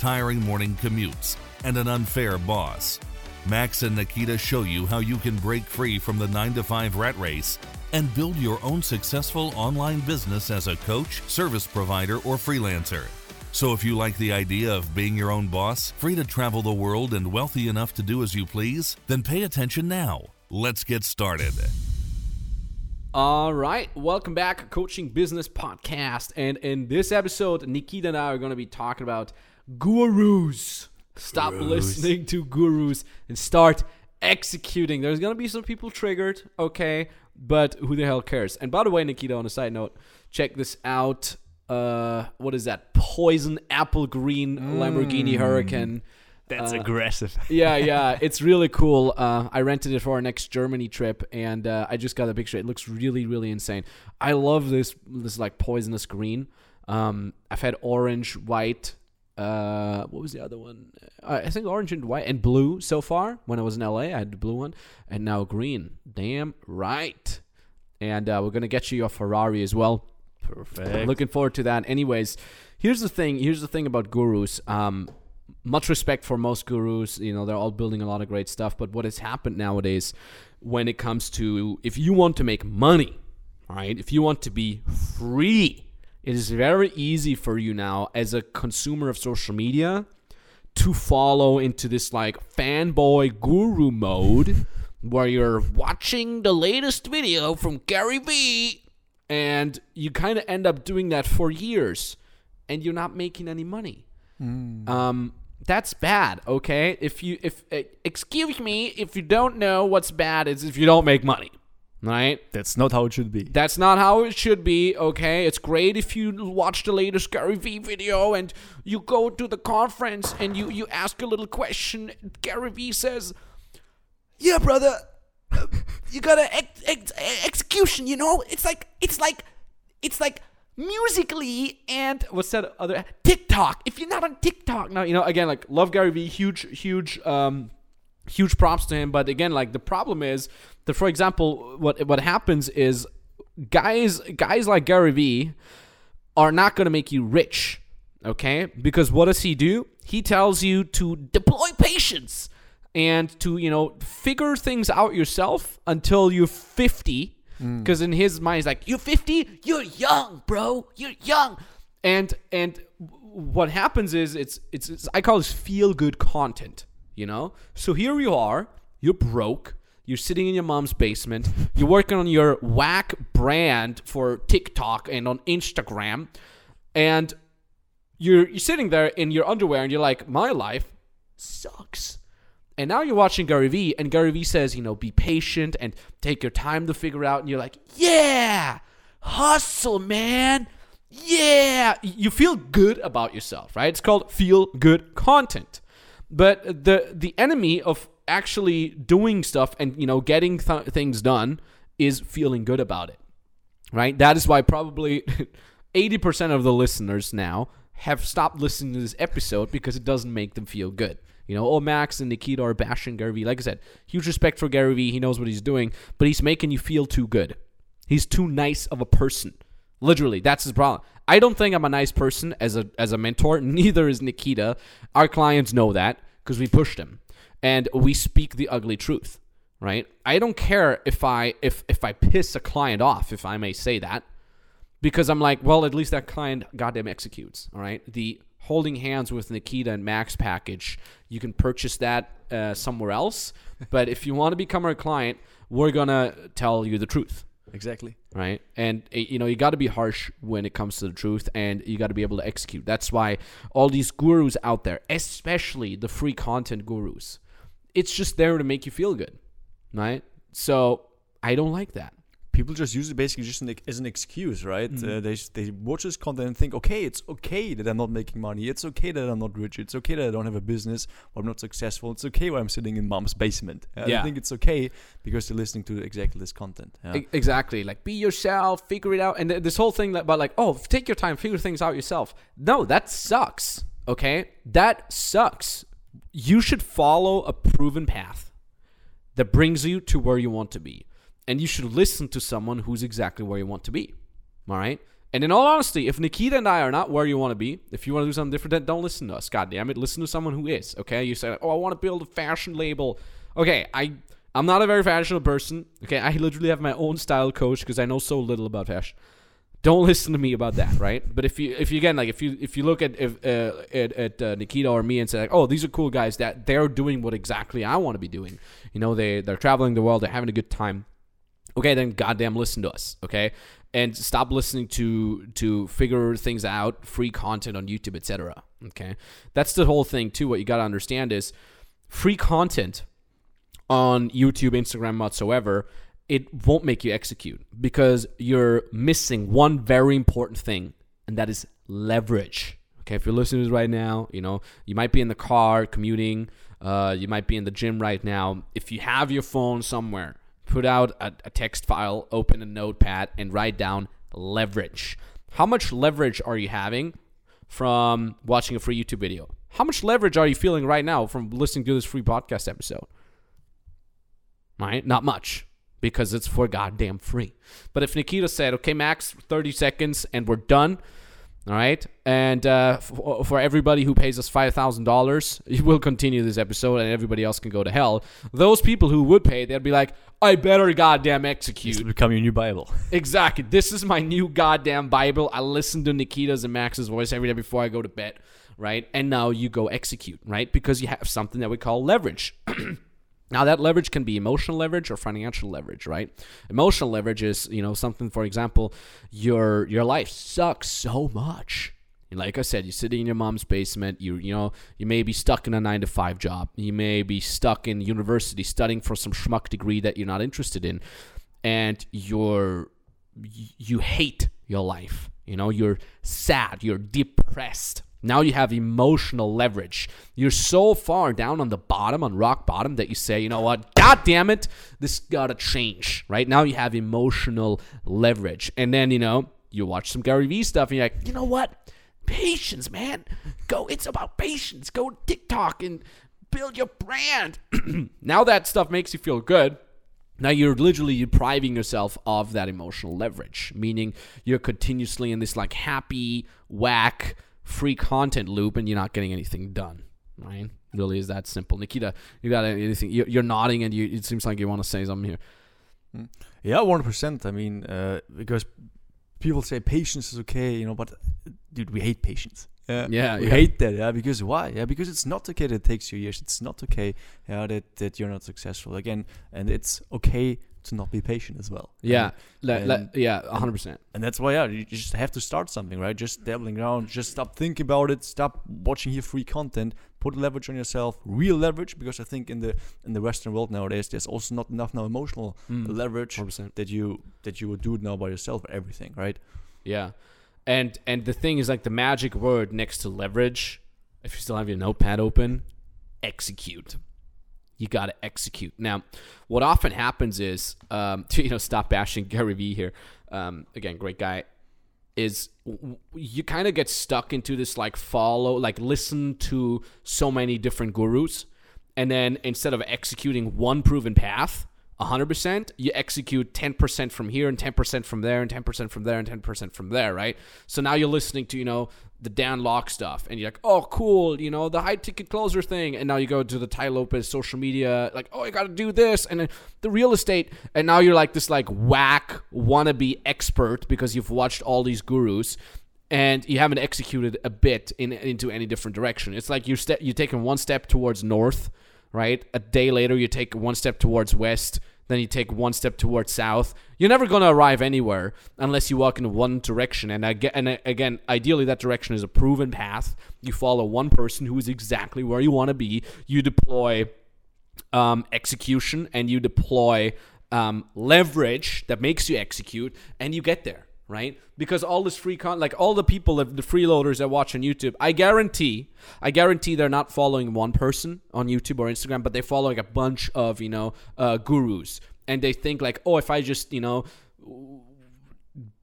tiring morning commutes, and an unfair boss? Max and Nikita show you how you can break free from the 9 to 5 rat race and build your own successful online business as a coach, service provider, or freelancer. So, if you like the idea of being your own boss, free to travel the world, and wealthy enough to do as you please, then pay attention now. Let's get started. All right, welcome back, Coaching Business Podcast. And in this episode, Nikita and I are going to be talking about gurus. Stop listening to gurus and start executing. There's to be some people triggered, okay, but who the hell cares? And by the way, Nikita, on a side note, check this out. Uh, what is that? Poison apple green Lamborghini Huracan. That's Uh, aggressive. yeah, yeah, it's really cool. Uh, I rented it for our next Germany trip, and uh, I just got a picture. It looks really, really insane. I love this this like poisonous green. Um, I've had orange, white. Uh, what was the other one? Uh, I think orange and white and blue so far. When I was in LA, I had the blue one, and now green. Damn right. And uh, we're gonna get you your Ferrari as well. Perfect. Looking forward to that. Anyways, here's the thing. Here's the thing about gurus. Um, much respect for most gurus. You know, they're all building a lot of great stuff. But what has happened nowadays, when it comes to if you want to make money, right? If you want to be free, it is very easy for you now as a consumer of social media to follow into this like fanboy guru mode where you're watching the latest video from Gary Vee and you kind of end up doing that for years and you're not making any money. Um that's bad, okay? If you if uh, excuse me, if you don't know what's bad is if you don't make money. Right? That's not how it should be. That's not how it should be, okay? It's great if you watch the latest Gary Vee video and you go to the conference and you, you ask a little question. Gary Vee says, Yeah, brother, you got to ex- ex- execution, you know? It's like, it's like, it's like Musical.ly and what's that other TikTok. If you're not on TikTok now, you know, again, like, love Gary Vee, huge, huge, um, huge props to him. But again, like the problem is that, for example, what what happens is guys guys like Gary Vee are not going to make you rich, okay? Because what does he do? He tells you to deploy patience and to you know figure things out yourself until you're 50 mm. because in his mind he's like you're 50 you're young bro. You're young. And and what happens is it's it's, it's i call this feel good content you know? So here you are you're broke you're sitting in your mom's basement you're working on your whack brand for tiktok and on instagram and you're you're sitting there in your underwear and you're like my life sucks and now you're watching Gary Vee, and Gary Vee says, you know, be patient and take your time to figure out. And you're like, yeah, hustle, man. Yeah. You feel good about yourself, right? It's called feel good content. But the the enemy of actually doing stuff and you know getting th- things done is feeling good about it right? That is why probably 80% of the listeners now have stopped listening to this episode because it doesn't make them feel good. You know, oh, Max and Nikita are bashing Gary Vee. Like I said, huge respect for Gary Vee. He knows what he's doing, but he's making you feel too good. He's too nice of a person. Literally, that's his problem. I don't think I'm a nice person as a as a mentor. Neither is Nikita. Our clients know that because we pushed them, and we speak the ugly truth right? I don't care if I if if I piss a client off, if I may say that, because I'm like, well, at least that client goddamn executes. All right, the holding hands with Nikita and Max package, you can purchase that uh, somewhere else. but if you want to become our client, we're gonna tell you the truth Exactly. right? And uh, you know, you got to be harsh when it comes to the truth, and you got to be able to execute. That's why all these gurus out there, especially the free content gurus, it's just there to make you feel good, right? So I don't like that. people just use it basically just an, as an excuse, right? Mm-hmm. Uh, they they watch this content and think, okay, it's okay that I'm not making money. It's okay that I'm not rich. It's okay that I don't have a business or I'm not successful. It's okay when I'm sitting in mom's basement. Uh, Yeah. I think it's okay because they're listening to exactly this content. Yeah. E- Exactly. Like be yourself, figure it out. And th- this whole thing about like, oh, take your time, figure things out yourself. No, that sucks. Okay? That sucks. You should follow a proven path that brings you to where you want to be. And you should listen to someone who's exactly where you want to be. All right? And in all honesty, if Nikita and I are not where you want to be, if you want to do something different, then don't listen to us. God damn it. Listen to someone who is. Okay? You say, oh, I want to build a fashion label. Okay, I I'm not a very fashionable person. Okay, I literally have my own style coach because I know so little about fashion. Don't listen to me about that, right? But if you if you again like if you if you look at if, uh, at, at uh, Nikita or me and say like, oh, these are cool guys that they're doing what exactly I want to be doing. You know, they they're traveling the world, they're having a good time. Okay, then goddamn listen to us, okay? And stop listening to to figure things out, free content on YouTube, etc. Okay? That's the whole thing too. What you got to understand is free content on YouTube, Instagram, whatsoever, it won't make you execute because you're missing one very important thing, and that is leverage. Okay, if you're listening to this right now, you know, you might be in the car commuting, uh, you might be in the gym right now. If you have your phone somewhere, put out a, a text file, open a notepad, and write down leverage. How much leverage are you having from watching a free YouTube video? How much leverage are you feeling right now from listening to this free podcast episode? Right? Not much because it's for goddamn free. But if Nikita said, okay, max 30 seconds and we're done, all right, and uh, for, for everybody who pays us $5,000, we'll continue this episode and everybody else can go to hell. Those people who would pay, they'd be like, I better goddamn execute. This will become your new Bible. Exactly. This is my new goddamn Bible. I listen to Nikita's and Max's voice every day before I go to bed, right? And now you go execute, right? Because you have something that we call leverage. now that leverage can be emotional leverage or financial leverage, right? Emotional leverage is, you know, something for example, your your life sucks so much. Like I said, you're sitting in your mom's basement. You you know you may be stuck in a nine to five job. You may be stuck in university studying for some schmuck degree that you're not interested in, and you're you hate your life. You know you're sad. You're depressed. Now you have emotional leverage. You're so far down on the bottom, on rock bottom, that you say, you know what? God damn it, this gotta change. Right now you have emotional leverage, and then you know you watch some Gary Vee stuff, and you're like, you know what? patience, man. Go, it's about patience. Go TikTok and build your brand. now that stuff makes you feel good. Now you're literally depriving yourself of that emotional leverage, meaning you're continuously in this like happy, whack, free content loop and you're not getting anything done, right? Really is that simple. Nikita, you got anything? You're, nodding and you, it seems like you want to say something here. Yeah, one percent. I mean, uh, because people say patience is okay, you know, but dude, we hate patience. Yeah, Yeah, we yeah. hate that. Yeah, because why? Yeah, because it's not okay that it takes you years. It's not okay. Yeah, that that you're not successful again, and it's okay to not be patient as well. Yeah, And- le- le- yeah, 100%. and that's why, yeah, you just have to start something, right? Just dabbling around, just stop thinking about it, stop watching your free content, put leverage on yourself, real leverage, because I think in the in the Western world nowadays, there's also not enough now emotional Mm. leverage 100%. that you that you would do it now by yourself for everything, right? Yeah. And and the thing is like the magic word next to leverage, if you still have your notepad open, execute. You got to execute. Now, what often happens is, um, to you know, stop bashing Gary Vee here. Um, again, great guy. Is you kind of get stuck into this like follow, like listen to so many different gurus, and then instead of executing one proven path, 100%, you execute 10% from here and 10% from there and 10% from there and 10% from there, right? So now you're listening to, you know, the Dan Lok stuff and you're like, oh, cool, you know, the high ticket closer thing. And now you go to the Tai Lopez social media, like, oh, I got to do this. And then the real estate. And now you're like this, like, whack wannabe expert because you've watched all these gurus and you haven't executed a bit in into any different direction. It's like you're you're taking one step towards north, right? A day later, you take one step towards west, then you take one step towards south. You're never gonna arrive anywhere unless you walk in one direction. And again, and again, ideally, that direction is a proven path. You follow one person who is exactly where you want to be. You deploy um, execution and you deploy um, leverage that makes you execute, and you get there, right? Because all this free content, like all the people, the freeloaders that watch on YouTube, I guarantee, I guarantee they're not following one person on YouTube or Instagram, but they follow like a bunch of, you know, uh, gurus. And they think like, oh, if I just, you know,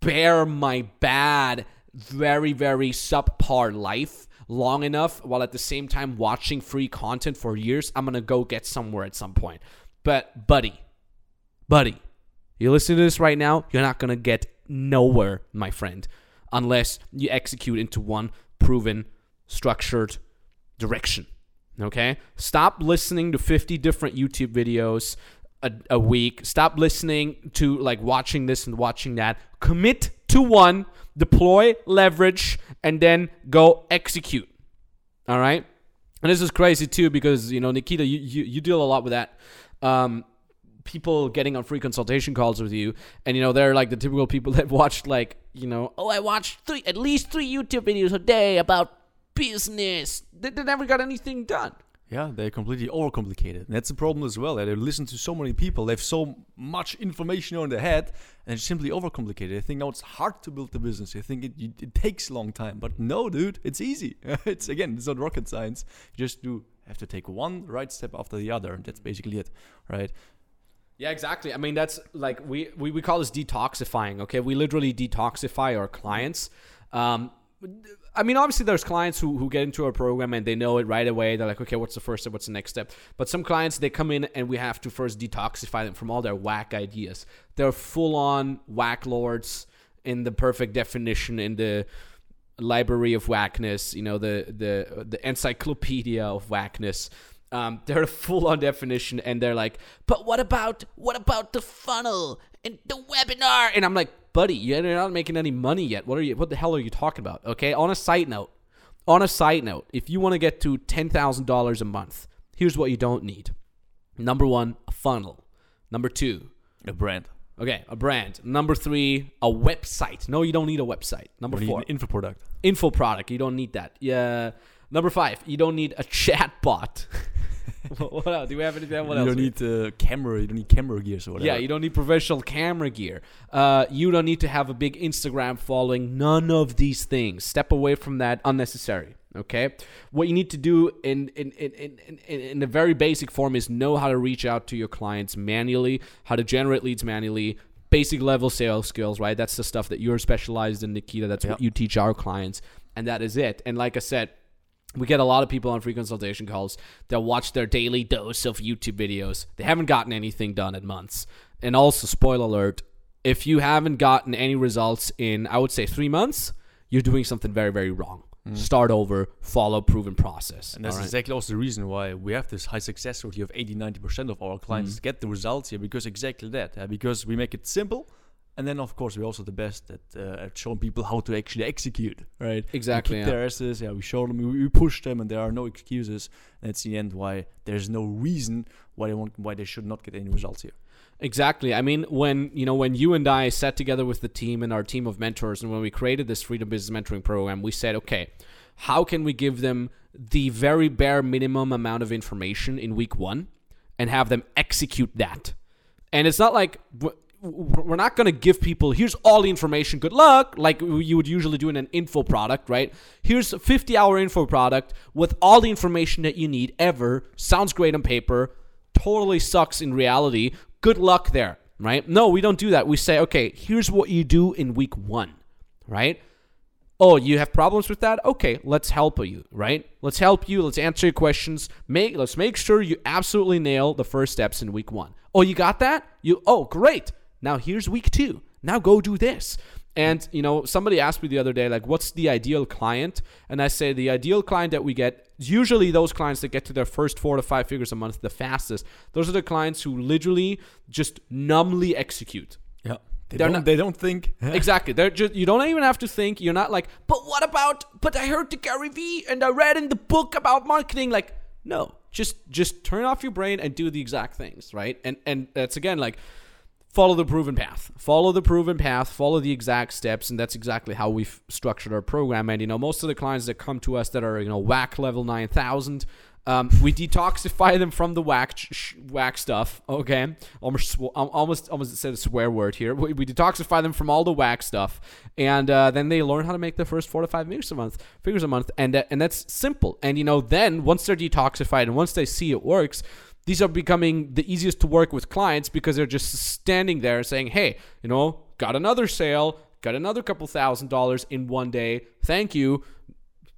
bear my bad, very, very subpar life long enough while at the same time watching free content for years, I'm to go get somewhere at some point. But, buddy, buddy, you listen to this right now, you're not to get nowhere, my friend, unless you execute into one proven, structured direction. Okay? Stop listening to 50 different YouTube videos a, a week. Stop listening to like watching this and watching that. Commit to one, deploy leverage, and then go execute. All right? And this is crazy too because, you know, Nikita, you, you, you deal a lot with that. Um, people getting on free consultation calls with you and you know they're like the typical people that watched like you know oh i watched three at least three youtube videos a day about business they, they never got anything done Yeah, they're completely overcomplicated. And that's the problem as well. They listen to so many people. They have so much information on their head and it's simply overcomplicated. They think, now it's hard to build the business. They think it, it, it takes a long time. But no, dude, it's easy. it's again, it's not rocket science. You just do have to take one right step after the other. And that's basically it, right? Yeah, exactly. I mean, that's like we, we, we call this detoxifying. Okay, we literally detoxify our clients. Um, I mean, obviously, there's clients who, who get into our program and they know it right away. They're like, okay, what's the first step? What's the next step? But some clients, they come in and we have to first detoxify them from all their whack ideas. They're full on whack lords in the perfect definition in the library of whackness, you know, the the the encyclopedia of whackness. Um, they're a full on definition and they're like, but what about what about the funnel and the webinar? And I'm like, buddy, you're not making any money yet. What are you what the hell are you talking about? Okay. On a side note, on a side note, if you want to get to ten thousand dollars a month, here's what you don't need. Number one, a funnel. Number two, A brand. okay, a brand. Number three, a website. No, you don't need a website. Number you four, an info product. info product. You don't need that. Yeah. Number five, you don't need a chat bot. what else? Do we have anything? What you else? don't need uh, camera. You don't need camera gears or whatever. yeah, you don't need professional camera gear. Uh, you don't need to have a big Instagram following. None of these things. Step away from that. Unnecessary. Okay. What you need to do in in, in, in, in in the very basic form is know how to reach out to your clients manually, how to generate leads manually, basic level sales skills, right? That's the stuff that you're specialized in, Nikita. That's what you teach our clients, and that is it. And like I said, we get a lot of people on free consultation calls that watch their daily dose of YouTube videos. They haven't gotten anything done in months. And also, spoiler alert, if you haven't gotten any results in, I would say, three months, you're doing something very, very wrong. Start over, follow proven process. Mm. And that's right? exactly also the reason why we have this high success rate of 80 90% of our clients Mm. get the results here because exactly that. uh, because we make it simple. And then, of course, we're also the best at, uh, at showing people how to actually execute, right? Exactly, We yeah. their asses, yeah, we show them, we, we push them, and there are no excuses. And it's the end why there's no reason why they want, why they should not get any results here. Exactly. I mean, when you know when you and I sat together with the team and our team of mentors, and when we created this Freedom Business Mentoring Program, we said, okay, how can we give them the very bare minimum amount of information in week one, and have them execute that? And it's not like we're not going to give people here's all the information. Good luck, like you would usually do in an info product, right? Here's a 50 hour info product with all the information that you need ever. Sounds great on paper totally sucks in reality. Good luck there, right? No, we don't do that. We say, okay, here's what you do in week one, right? Oh, you have problems with that? Okay, let's help you, right? Let's help you. Let's answer your questions. Make let's make sure you absolutely nail the first steps in week one. Oh, you got that? You oh great. Now here's week two. Now go do this. And you know, somebody asked me the other day, like, what's the ideal client? And I say the ideal client that we get, usually those clients that get to their first four to five figures a month the fastest. Those are the clients who literally just numbly execute. Yeah. They don't, not- they don't think. Exactly. They're just you don't even have to think. You're not like, but what about? But I heard the Gary Vee and I read in the book about marketing. Like, no, just just turn off your brain and do the exact things, right? And and that's again like follow the proven path. Follow the proven path. Follow the exact steps, and that's exactly how we've structured our program. And you know, most of the clients that come to us that are you know whack level nine thousand. Um, we detoxify them from the whack sh- whack stuff. Okay, almost almost almost said a swear word here. We, we detoxify them from all the whack stuff, and uh, then they learn how to make their first four to five figures a month, figures a month, and uh, and that's simple. And you know, then once they're detoxified and once they see it works. These are becoming the easiest to work with clients because they're just standing there saying, "Hey, you know, got another sale, got another couple thousand dollars in one day. Thank you.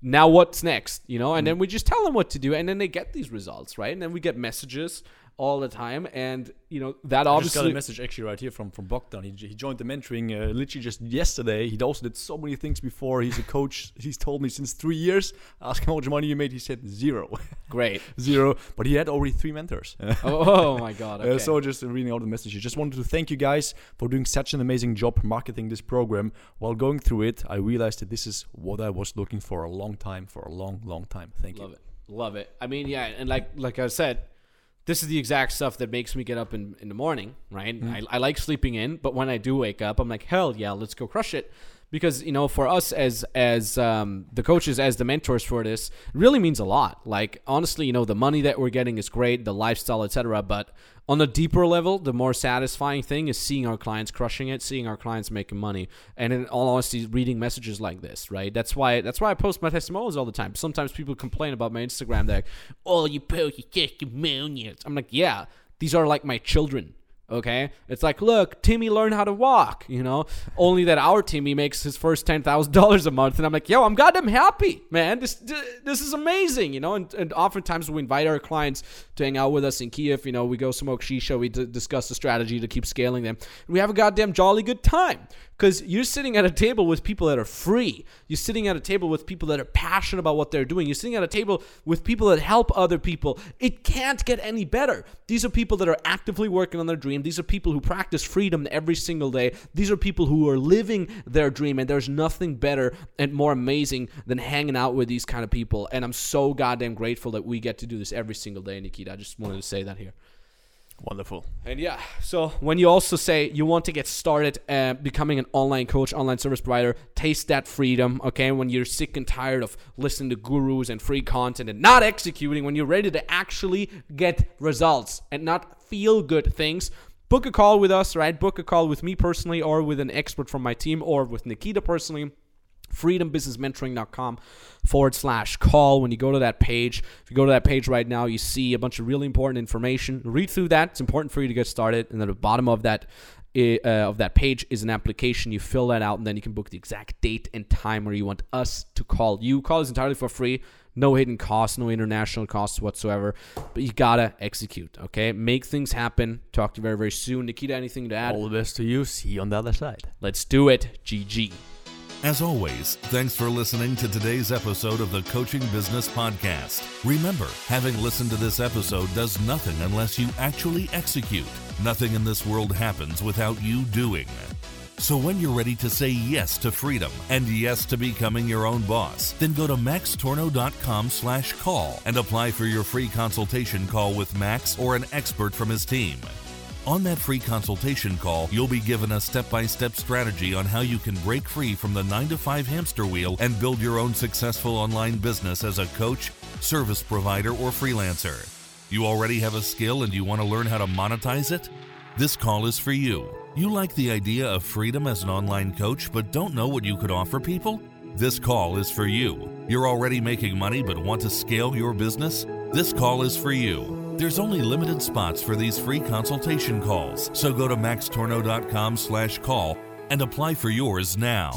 Now what's next? You know and mm. then we just tell them what to do and then they get these results right? And then we get messages all the time and you know that I just got a message actually right here from from Bogdan. He, he joined the mentoring uh, literally just yesterday. He also did so many things before. He's a coach. He's told me since three years. Ask him how much money you made. He said zero, great zero. But he had already three mentors. oh, oh my god Uh, so just reading all the messages. Just wanted to thank you guys for doing such an amazing job marketing this program. While going through it, I realized that this is what I was looking for a long time, for a long, long time. Thank love you. Love it love it i mean yeah and like like i said this is the exact stuff that makes me get up in, in the morning right? Mm-hmm. I, I like sleeping in but when i do wake up i'm like hell yeah let's go crush it because you know for us as as um, the coaches as the mentors for this really means a lot. Like honestly you know the money that we're getting is great the lifestyle etc but on a deeper level the more satisfying thing is seeing our clients crushing it seeing our clients making money. And in all honesty reading messages like this right? That's why that's why i post my testimonials all the time. Sometimes people complain about my instagram they're like oh you post your testimonials i'm like yeah these are like my children Okay, it's like, look, Timmy learned how to walk. You know, only that our Timmy makes his first ten thousand dollars a month, and I'm like, yo, I'm goddamn happy, man. This this is amazing. You know, and, and oftentimes we invite our clients to hang out with us in Kiev. You know, we go smoke shisha, we d- discuss the strategy to keep scaling them. We have a goddamn jolly good time because you're sitting at a table with people that are free. You're sitting at a table with people that are passionate about what they're doing. You're sitting at a table with people that help other people. It can't get any better. These are people that are actively working on their dream. These are people who practice freedom every single day. These are people who are living their dream, and there's nothing better and more amazing than hanging out with these kind of people. And I'm so goddamn grateful that we get to do this every single day, Nikita. I just wanted to say that here. Wonderful. And yeah, so when you also say you want to get started uh, becoming an online coach, online service provider, taste that freedom, okay? When you're sick and tired of listening to gurus and free content and not executing, when you're ready to actually get results and not feel good things, book a call with us, right? Book a call with me personally or with an expert from my team or with Nikita personally freedombusinessmentoring.com forward slash call. When you go to that page, if you go to that page right now, you see a bunch of really important information. Read through that. It's important for you to get started. And at the bottom of that, uh, of that page is an application. You fill that out, and then you can book the exact date and time where you want us to call you. Call is entirely for free. No hidden costs, no international costs whatsoever. But you gotta execute, okay? Make things happen. Talk to you very, very soon. Nikita, anything to add? All the best to you. See you on the other side. Let's do it. GG. As always, thanks for listening to today's episode of the Coaching Business Podcast. Remember, having listened to this episode does nothing unless you actually execute. Nothing in this world happens without you doing. So when you're ready to say yes to freedom and yes to becoming your own boss, then go to maxtorno.com slash call and apply for your free consultation call with Max or an expert from his team. On that free consultation call, you'll be given a step by step strategy on how you can break free from the 9 to 5 hamster wheel and build your own successful online business as a coach, service provider, or freelancer. You already have a skill and you want to learn how to monetize it? This call is for you. You like the idea of freedom as an online coach but don't know what you could offer people? This call is for you. You're already making money but want to scale your business? This call is for you. There's only limited spots for these free consultation calls, so go to maxtorno.com slash call and apply for yours now.